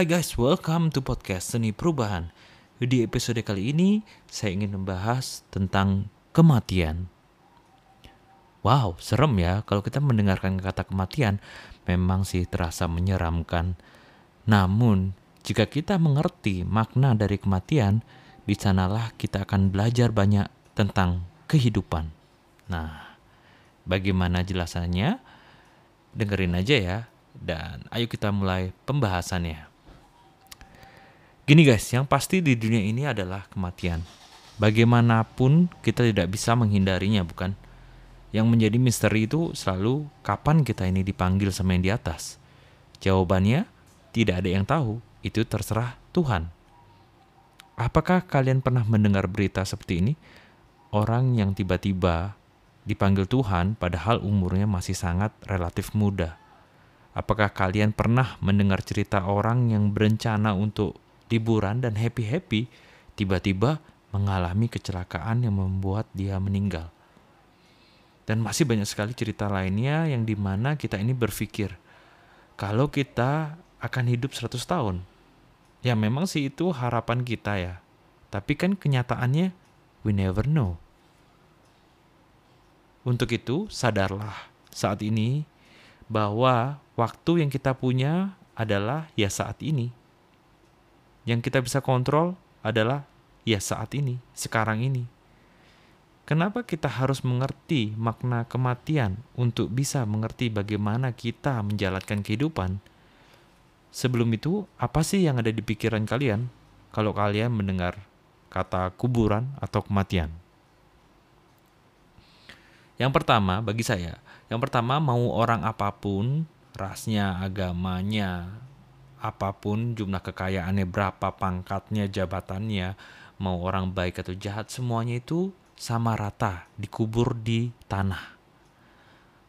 Hai guys, welcome to podcast Seni Perubahan. Di episode kali ini, saya ingin membahas tentang kematian. Wow, serem ya kalau kita mendengarkan kata kematian, memang sih terasa menyeramkan. Namun, jika kita mengerti makna dari kematian, di sanalah kita akan belajar banyak tentang kehidupan. Nah, bagaimana jelasannya? Dengerin aja ya, dan ayo kita mulai pembahasannya. Gini guys, yang pasti di dunia ini adalah kematian. Bagaimanapun kita tidak bisa menghindarinya, bukan? Yang menjadi misteri itu selalu kapan kita ini dipanggil sama yang di atas. Jawabannya tidak ada yang tahu, itu terserah Tuhan. Apakah kalian pernah mendengar berita seperti ini? Orang yang tiba-tiba dipanggil Tuhan padahal umurnya masih sangat relatif muda. Apakah kalian pernah mendengar cerita orang yang berencana untuk liburan dan happy-happy, tiba-tiba mengalami kecelakaan yang membuat dia meninggal. Dan masih banyak sekali cerita lainnya yang di mana kita ini berpikir, kalau kita akan hidup 100 tahun, ya memang sih itu harapan kita ya. Tapi kan kenyataannya, we never know. Untuk itu, sadarlah saat ini bahwa waktu yang kita punya adalah ya saat ini. Yang kita bisa kontrol adalah ya saat ini, sekarang ini. Kenapa kita harus mengerti makna kematian untuk bisa mengerti bagaimana kita menjalankan kehidupan? Sebelum itu, apa sih yang ada di pikiran kalian kalau kalian mendengar kata kuburan atau kematian? Yang pertama, bagi saya, yang pertama mau orang apa pun, rasnya, agamanya, apa pun jumlah kekayaannya berapa pangkatnya jabatannya mau orang baik atau jahat semuanya itu sama rata dikubur di tanah.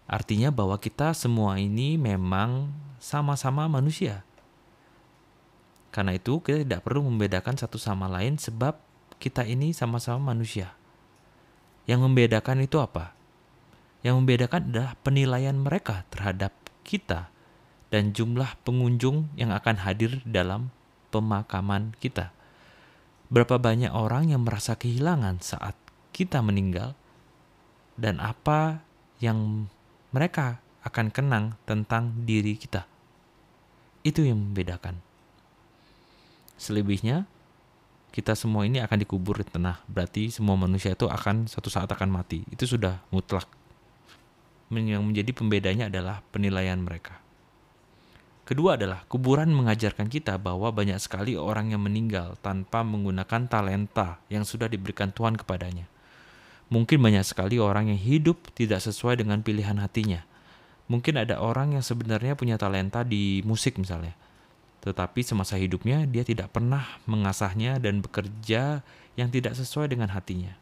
Artinya bahwa kita semua ini memang sama-sama manusia. Karena itu kita tidak perlu membedakan satu sama lain sebab kita ini sama-sama manusia. Yang membedakan itu apa? Yang membedakan adalah penilaian mereka terhadap kita dan jumlah pengunjung yang akan hadir dalam pemakaman kita. Berapa banyak orang yang merasa kehilangan saat kita meninggal, dan apa yang mereka akan kenang tentang diri kita. Itu yang membedakan. Selebihnya, kita semua ini akan dikubur di tanah. Berarti semua manusia itu akan suatu saat akan mati. Itu sudah mutlak. Yang menjadi pembedanya adalah penilaian mereka. Kedua adalah kuburan mengajarkan kita bahwa banyak sekali orang yang meninggal tanpa menggunakan talenta yang sudah diberikan Tuhan kepadanya. Mungkin banyak sekali orang yang hidup tidak sesuai dengan pilihan hatinya. Mungkin ada orang yang sebenarnya punya talenta di musik misalnya. Tetapi semasa hidupnya dia tidak pernah mengasahnya dan bekerja yang tidak sesuai dengan hatinya.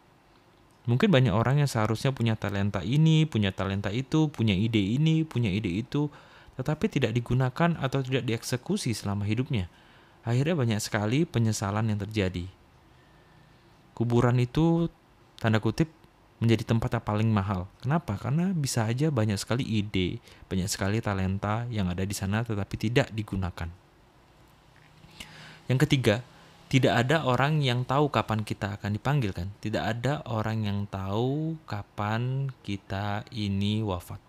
Mungkin banyak orang yang seharusnya punya talenta ini, punya talenta itu, punya ide ini, punya ide itu, tetapi tidak digunakan atau tidak dieksekusi selama hidupnya. Akhirnya banyak sekali penyesalan yang terjadi. Kuburan itu tanda kutip menjadi tempat yang paling mahal. Kenapa? Karena bisa aja banyak sekali ide, banyak sekali talenta yang ada di sana tetapi tidak digunakan. Yang ketiga, tidak ada orang yang tahu kapan kita akan dipanggil kan? Tidak ada orang yang tahu kapan kita ini wafat.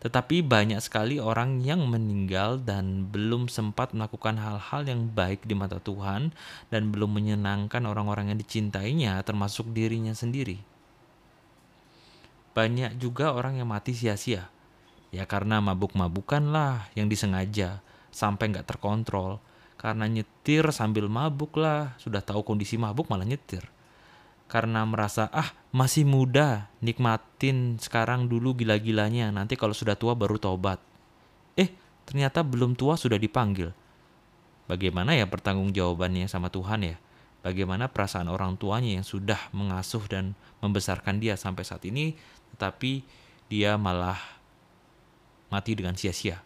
Tetapi banyak sekali orang yang meninggal dan belum sempat melakukan hal-hal yang baik di mata Tuhan dan belum menyenangkan orang-orang yang dicintainya termasuk dirinya sendiri. Banyak juga orang yang mati sia-sia. Ya karena mabuk-mabukan lah yang disengaja sampai nggak terkontrol. Karena nyetir sambil mabuk lah, sudah tahu kondisi mabuk malah nyetir karena merasa ah masih muda nikmatin sekarang dulu gila-gilanya. Nanti kalau sudah tua baru tobat eh ternyata belum tua sudah dipanggil. Bagaimana ya pertanggung jawabannya sama Tuhan ya? Bagaimana perasaan orang tuanya yang sudah mengasuh dan membesarkan dia sampai saat ini tetapi dia malah mati dengan sia-sia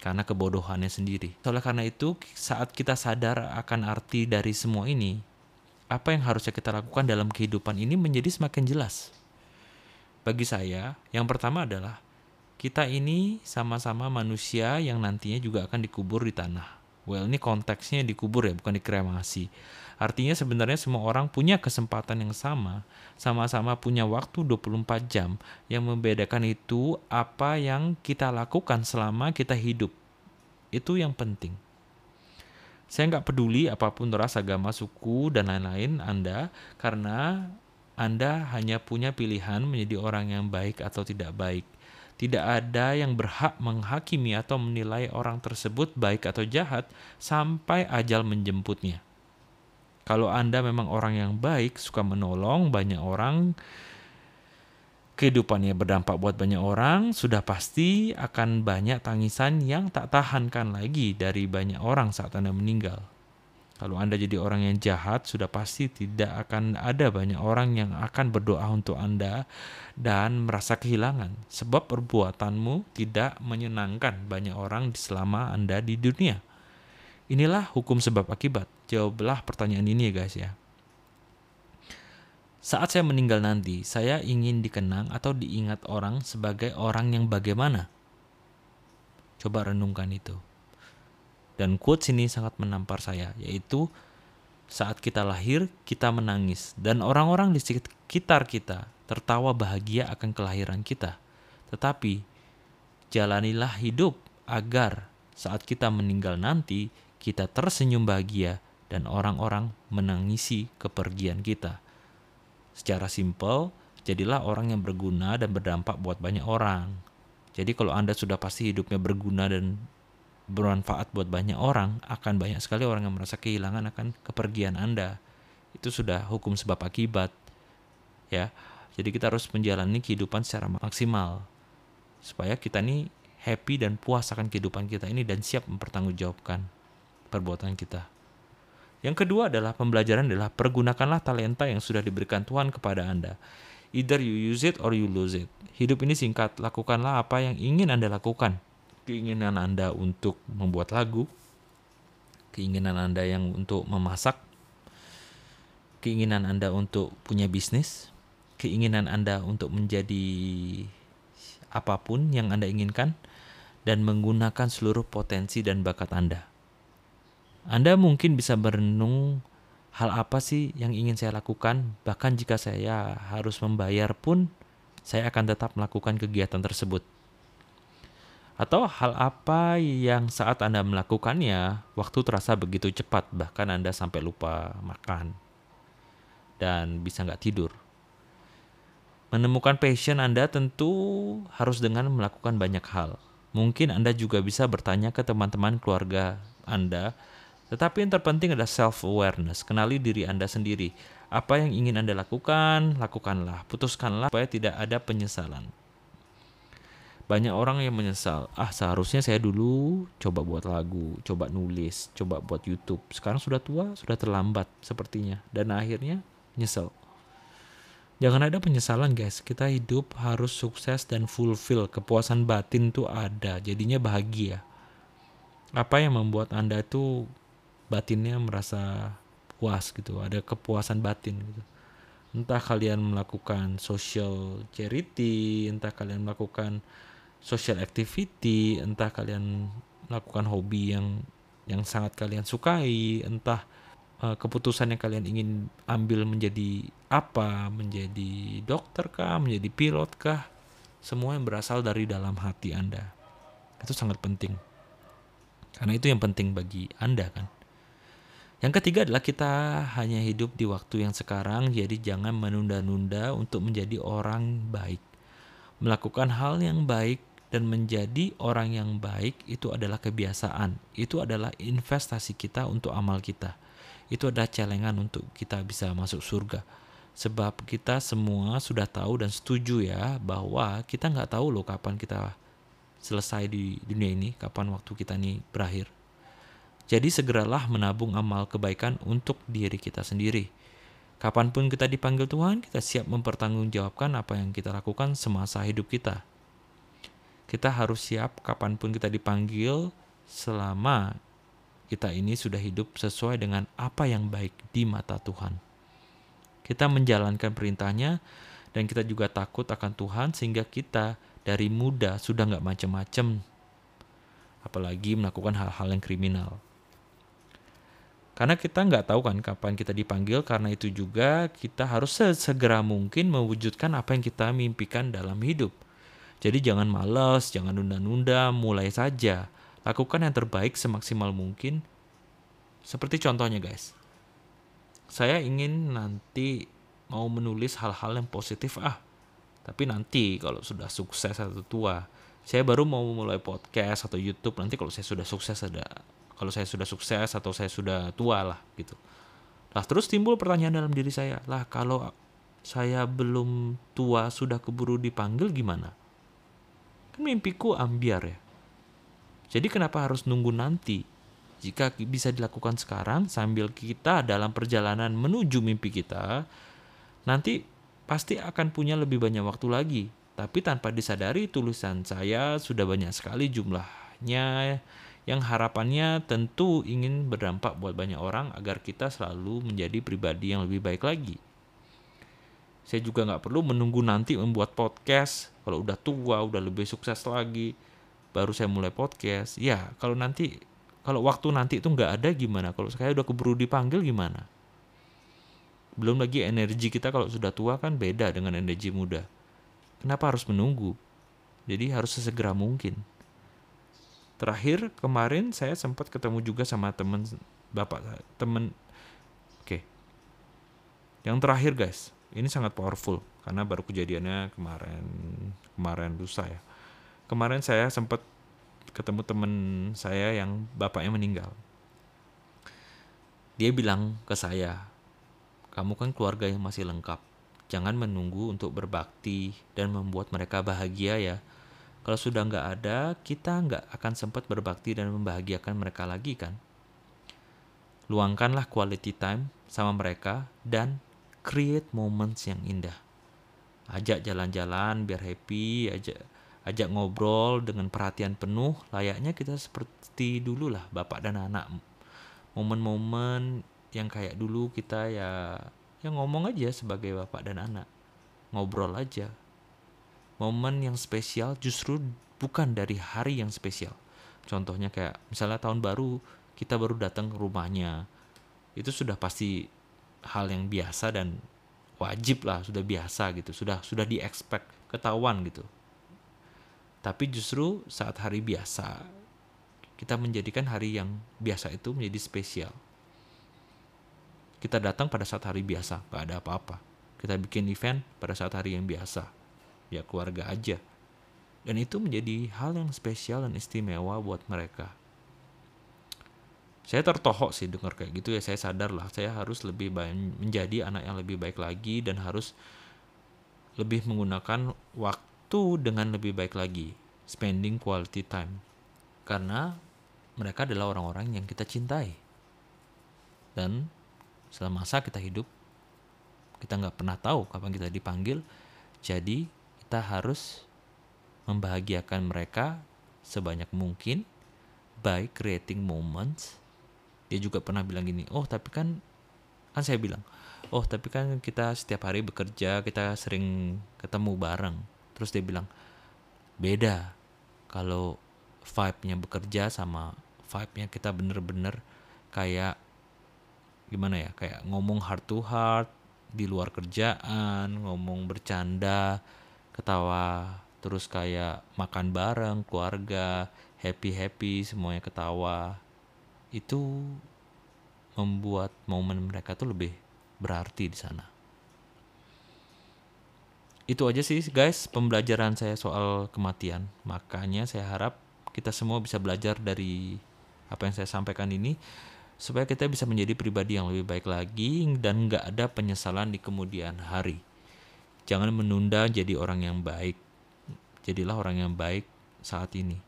karena kebodohannya sendiri. Oleh karena itu, saat kita sadar akan arti dari semua ini, apa yang harusnya kita lakukan dalam kehidupan ini menjadi semakin jelas. Bagi saya, yang pertama adalah kita ini sama-sama manusia yang nantinya juga akan dikubur di tanah. Well, ini konteksnya dikubur ya, bukan dikremasi. Artinya sebenarnya semua orang punya kesempatan yang sama, sama-sama punya waktu 24 jam. Yang membedakan itu apa yang kita lakukan selama kita hidup. Itu yang penting. Saya nggak peduli apa pun ras, agama, suku, dan lain-lain Anda, karena Anda hanya punya pilihan menjadi orang yang baik atau tidak baik. Tidak ada yang berhak menghakimi atau menilai orang tersebut baik atau jahat sampai ajal menjemputnya. Kalau Anda memang orang yang baik, suka menolong banyak orang, kehidupannya berdampak buat banyak orang, sudah pasti akan banyak tangisan yang tak tahankan lagi dari banyak orang saat Anda meninggal. Kalau Anda jadi orang yang jahat, sudah pasti tidak akan ada banyak orang yang akan berdoa untuk Anda dan merasa kehilangan, sebab perbuatanmu tidak menyenangkan banyak orang selama Anda di dunia. Inilah hukum sebab akibat. Jawablah pertanyaan ini ya guys ya. Saat saya meninggal nanti, saya ingin dikenang atau diingat orang sebagai orang yang bagaimana? Coba renungkan itu. Dan quotes ini sangat menampar saya, yaitu saat kita lahir, kita menangis, dan orang-orang di sekitar kita tertawa bahagia akan kelahiran kita. Tetapi, jalanilah hidup agar saat kita meninggal nanti, kita tersenyum bahagia dan orang-orang menangisi kepergian kita. Secara simpel, jadilah orang yang berguna dan berdampak buat banyak orang. Jadi kalau Anda sudah pasti hidupnya berguna dan bermanfaat buat banyak orang, akan banyak sekali orang yang merasa kehilangan akan kepergian Anda. Itu sudah hukum sebab akibat. Ya. Jadi kita harus menjalani kehidupan secara maksimal supaya kita ini happy dan puas akan kehidupan kita ini dan siap mempertanggungjawabkan perbuatan kita. Yang kedua adalah pembelajaran adalah pergunakanlah talenta yang sudah diberikan Tuhan kepada Anda. Either you use it or you lose it. Hidup ini singkat, lakukanlah apa yang ingin Anda lakukan keinginan Anda untuk membuat lagu, keinginan Anda yang untuk memasak, keinginan Anda untuk punya bisnis, keinginan Anda untuk menjadi apa pun yang Anda inginkan, dan menggunakan seluruh potensi dan bakat Anda. Anda mungkin bisa berenung hal apa sih yang ingin saya lakukan, bahkan jika saya harus membayar pun, saya akan tetap melakukan kegiatan tersebut. Atau hal apa yang saat Anda melakukannya, waktu terasa begitu cepat, bahkan Anda sampai lupa makan dan bisa nggak tidur. Menemukan passion Anda tentu harus dengan melakukan banyak hal. Mungkin Anda juga bisa bertanya ke teman-teman keluarga Anda, tetapi yang terpenting adalah self-awareness. Kenali diri Anda sendiri. Apa yang ingin Anda lakukan, lakukanlah. Putuskanlah supaya tidak ada penyesalan. Banyak orang yang menyesal. Ah seharusnya saya dulu coba buat lagu coba nulis coba buat YouTube. Sekarang sudah tua sudah terlambat sepertinya. Dan akhirnya nyesel. Jangan ada penyesalan guys. Kita hidup harus sukses dan fulfill. Kepuasan batin tuh ada. Jadinya bahagia. Apa yang membuat anda tuh batinnya merasa puas gitu ada kepuasan batin gitu entah kalian melakukan social charity entah kalian melakukan social activity, entah kalian melakukan hobi yang yang sangat kalian sukai, entah uh, keputusan yang kalian ingin ambil menjadi apa, menjadi dokter kah, menjadi pilot kah, semua yang berasal dari dalam hati Anda. Itu sangat penting. Karena itu yang penting bagi Anda kan. Yang ketiga adalah kita hanya hidup di waktu yang sekarang, jadi jangan menunda-nunda untuk menjadi orang baik. Melakukan hal yang baik dan menjadi orang yang baik itu adalah kebiasaan. Itu adalah investasi kita untuk amal kita. Itu adalah celengan untuk kita bisa masuk surga. Sebab kita semua sudah tahu dan setuju ya bahwa kita nggak tahu loh kapan kita selesai di dunia ini, kapan waktu kita ini berakhir. Jadi segeralah menabung amal kebaikan untuk diri kita sendiri. Kapan pun kita dipanggil Tuhan, kita siap mempertanggungjawabkan apa yang kita lakukan semasa hidup kita kita harus siap kapan pun kita dipanggil selama kita ini sudah hidup sesuai dengan apa yang baik di mata Tuhan. Kita menjalankan perintahnya dan kita juga takut akan Tuhan sehingga kita dari muda sudah nggak macam-macam apalagi melakukan hal-hal yang kriminal. Karena kita nggak tahu kan kapan kita dipanggil, karena itu juga kita harus sesegera mungkin mewujudkan apa yang kita mimpikan dalam hidup. Jadi jangan males, jangan nunda-nunda, mulai saja. Lakukan yang terbaik semaksimal mungkin. Seperti contohnya guys. Saya ingin nanti mau menulis hal-hal yang positif ah. Tapi nanti kalau sudah sukses atau tua, saya baru mau mulai podcast atau YouTube nanti kalau saya sudah sukses ada kalau saya sudah sukses atau saya sudah tua lah gitu. Lah terus timbul pertanyaan dalam diri saya, lah kalau saya belum tua sudah keburu dipanggil gimana? Kan mimpiku ambiar ya. Jadi kenapa harus nunggu nanti? Jika bisa dilakukan sekarang sambil kita dalam perjalanan menuju mimpi kita, nanti pasti akan punya lebih banyak waktu lagi. Tapi tanpa disadari tulisan saya sudah banyak sekali jumlahnya yang harapannya tentu ingin berdampak buat banyak orang agar kita selalu menjadi pribadi yang lebih baik lagi. Saya juga nggak perlu menunggu nanti membuat podcast. Kalau udah tua, udah lebih sukses lagi, baru saya mulai podcast. Ya, kalau nanti, kalau waktu nanti itu nggak ada gimana? Kalau saya udah keburu dipanggil gimana? Belum lagi energi kita kalau sudah tua kan beda dengan energi muda. Kenapa harus menunggu? Jadi harus sesegera mungkin. Terakhir kemarin saya sempat ketemu juga sama temen bapak temen oke. Okay. yang terakhir guys ini sangat powerful karena baru kejadiannya kemarin kemarin lusa ya. Kemarin saya sempat ketemu temen saya yang bapaknya meninggal. Dia bilang ke saya kamu kan keluarga yang masih lengkap. Jangan menunggu untuk berbakti dan membuat mereka bahagia ya kalau sudah nggak ada, kita nggak akan sempat berbakti dan membahagiakan mereka lagi kan? Luangkanlah quality time sama mereka dan create moments yang indah. Ajak jalan-jalan biar happy, ajak ajak ngobrol dengan perhatian penuh, layaknya kita seperti dulu lah bapak dan anak. Momen-momen yang kayak dulu kita ya yang ngomong aja sebagai bapak dan anak. Ngobrol aja, momen yang spesial justru bukan dari hari yang spesial. Contohnya kayak misalnya tahun baru kita baru datang ke rumahnya. Itu sudah pasti hal yang biasa dan wajib lah, sudah biasa gitu. Sudah sudah di expect, ketahuan gitu. Tapi justru saat hari biasa kita menjadikan hari yang biasa itu menjadi spesial. Kita datang pada saat hari biasa, gak ada apa-apa. Kita bikin event pada saat hari yang biasa ya keluarga aja. Dan itu menjadi hal yang spesial dan istimewa buat mereka. Saya tertohok sih dengar kayak gitu ya, saya sadar lah saya harus lebih baik menjadi anak yang lebih baik lagi dan harus lebih menggunakan waktu dengan lebih baik lagi, spending quality time. Karena mereka adalah orang-orang yang kita cintai. Dan selama masa kita hidup, kita nggak pernah tahu kapan kita dipanggil. Jadi kita harus membahagiakan mereka sebanyak mungkin by creating moments. Dia juga pernah bilang gini, oh tapi kan kan saya bilang, oh tapi kan kita setiap hari bekerja, kita sering ketemu bareng. Terus dia bilang, beda kalau vibe-nya bekerja sama vibe-nya kita bener-bener kayak gimana ya, kayak ngomong heart to heart di luar kerjaan, ngomong bercanda, ketawa terus kayak makan bareng keluarga happy happy semuanya ketawa. Itu membuat momen mereka tuh lebih berarti di sana. Itu aja sih guys pembelajaran saya soal kematian. Makanya saya harap kita semua bisa belajar dari apa yang saya sampaikan ini supaya kita bisa menjadi pribadi yang lebih baik lagi dan nggak ada penyesalan di kemudian hari Jangan menunda jadi orang yang baik. Jadilah orang yang baik saat ini.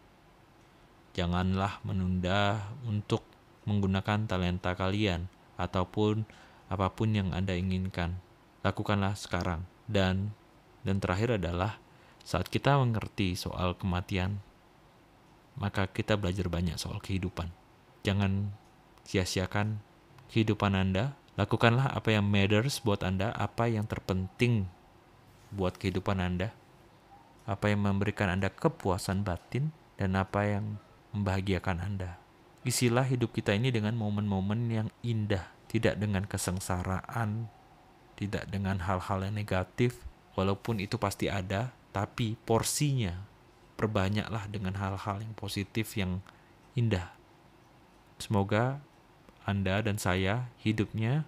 Janganlah menunda untuk menggunakan talenta kalian ataupun apa pun yang Anda inginkan. Lakukanlah sekarang. Dan dan terakhir adalah saat kita mengerti soal kematian, maka kita belajar banyak soal kehidupan. Jangan sia-siakan kehidupan Anda. Lakukanlah apa yang matters buat Anda, apa yang terpenting buat kehidupan Anda? Apa yang memberikan Anda kepuasan batin dan apa yang membahagiakan Anda? isilah hidup kita ini dengan momen-momen yang indah, tidak dengan kesengsaraan, tidak dengan hal-hal yang negatif, walaupun itu pasti ada, tapi porsinya perbanyaklah dengan hal-hal yang positif yang indah. Semoga Anda dan saya hidupnya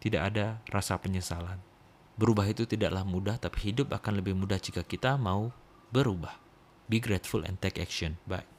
tidak ada rasa penyesalan. Berubah itu tidaklah mudah, tapi hidup akan lebih mudah jika kita mau berubah. Be grateful and take action. Bye.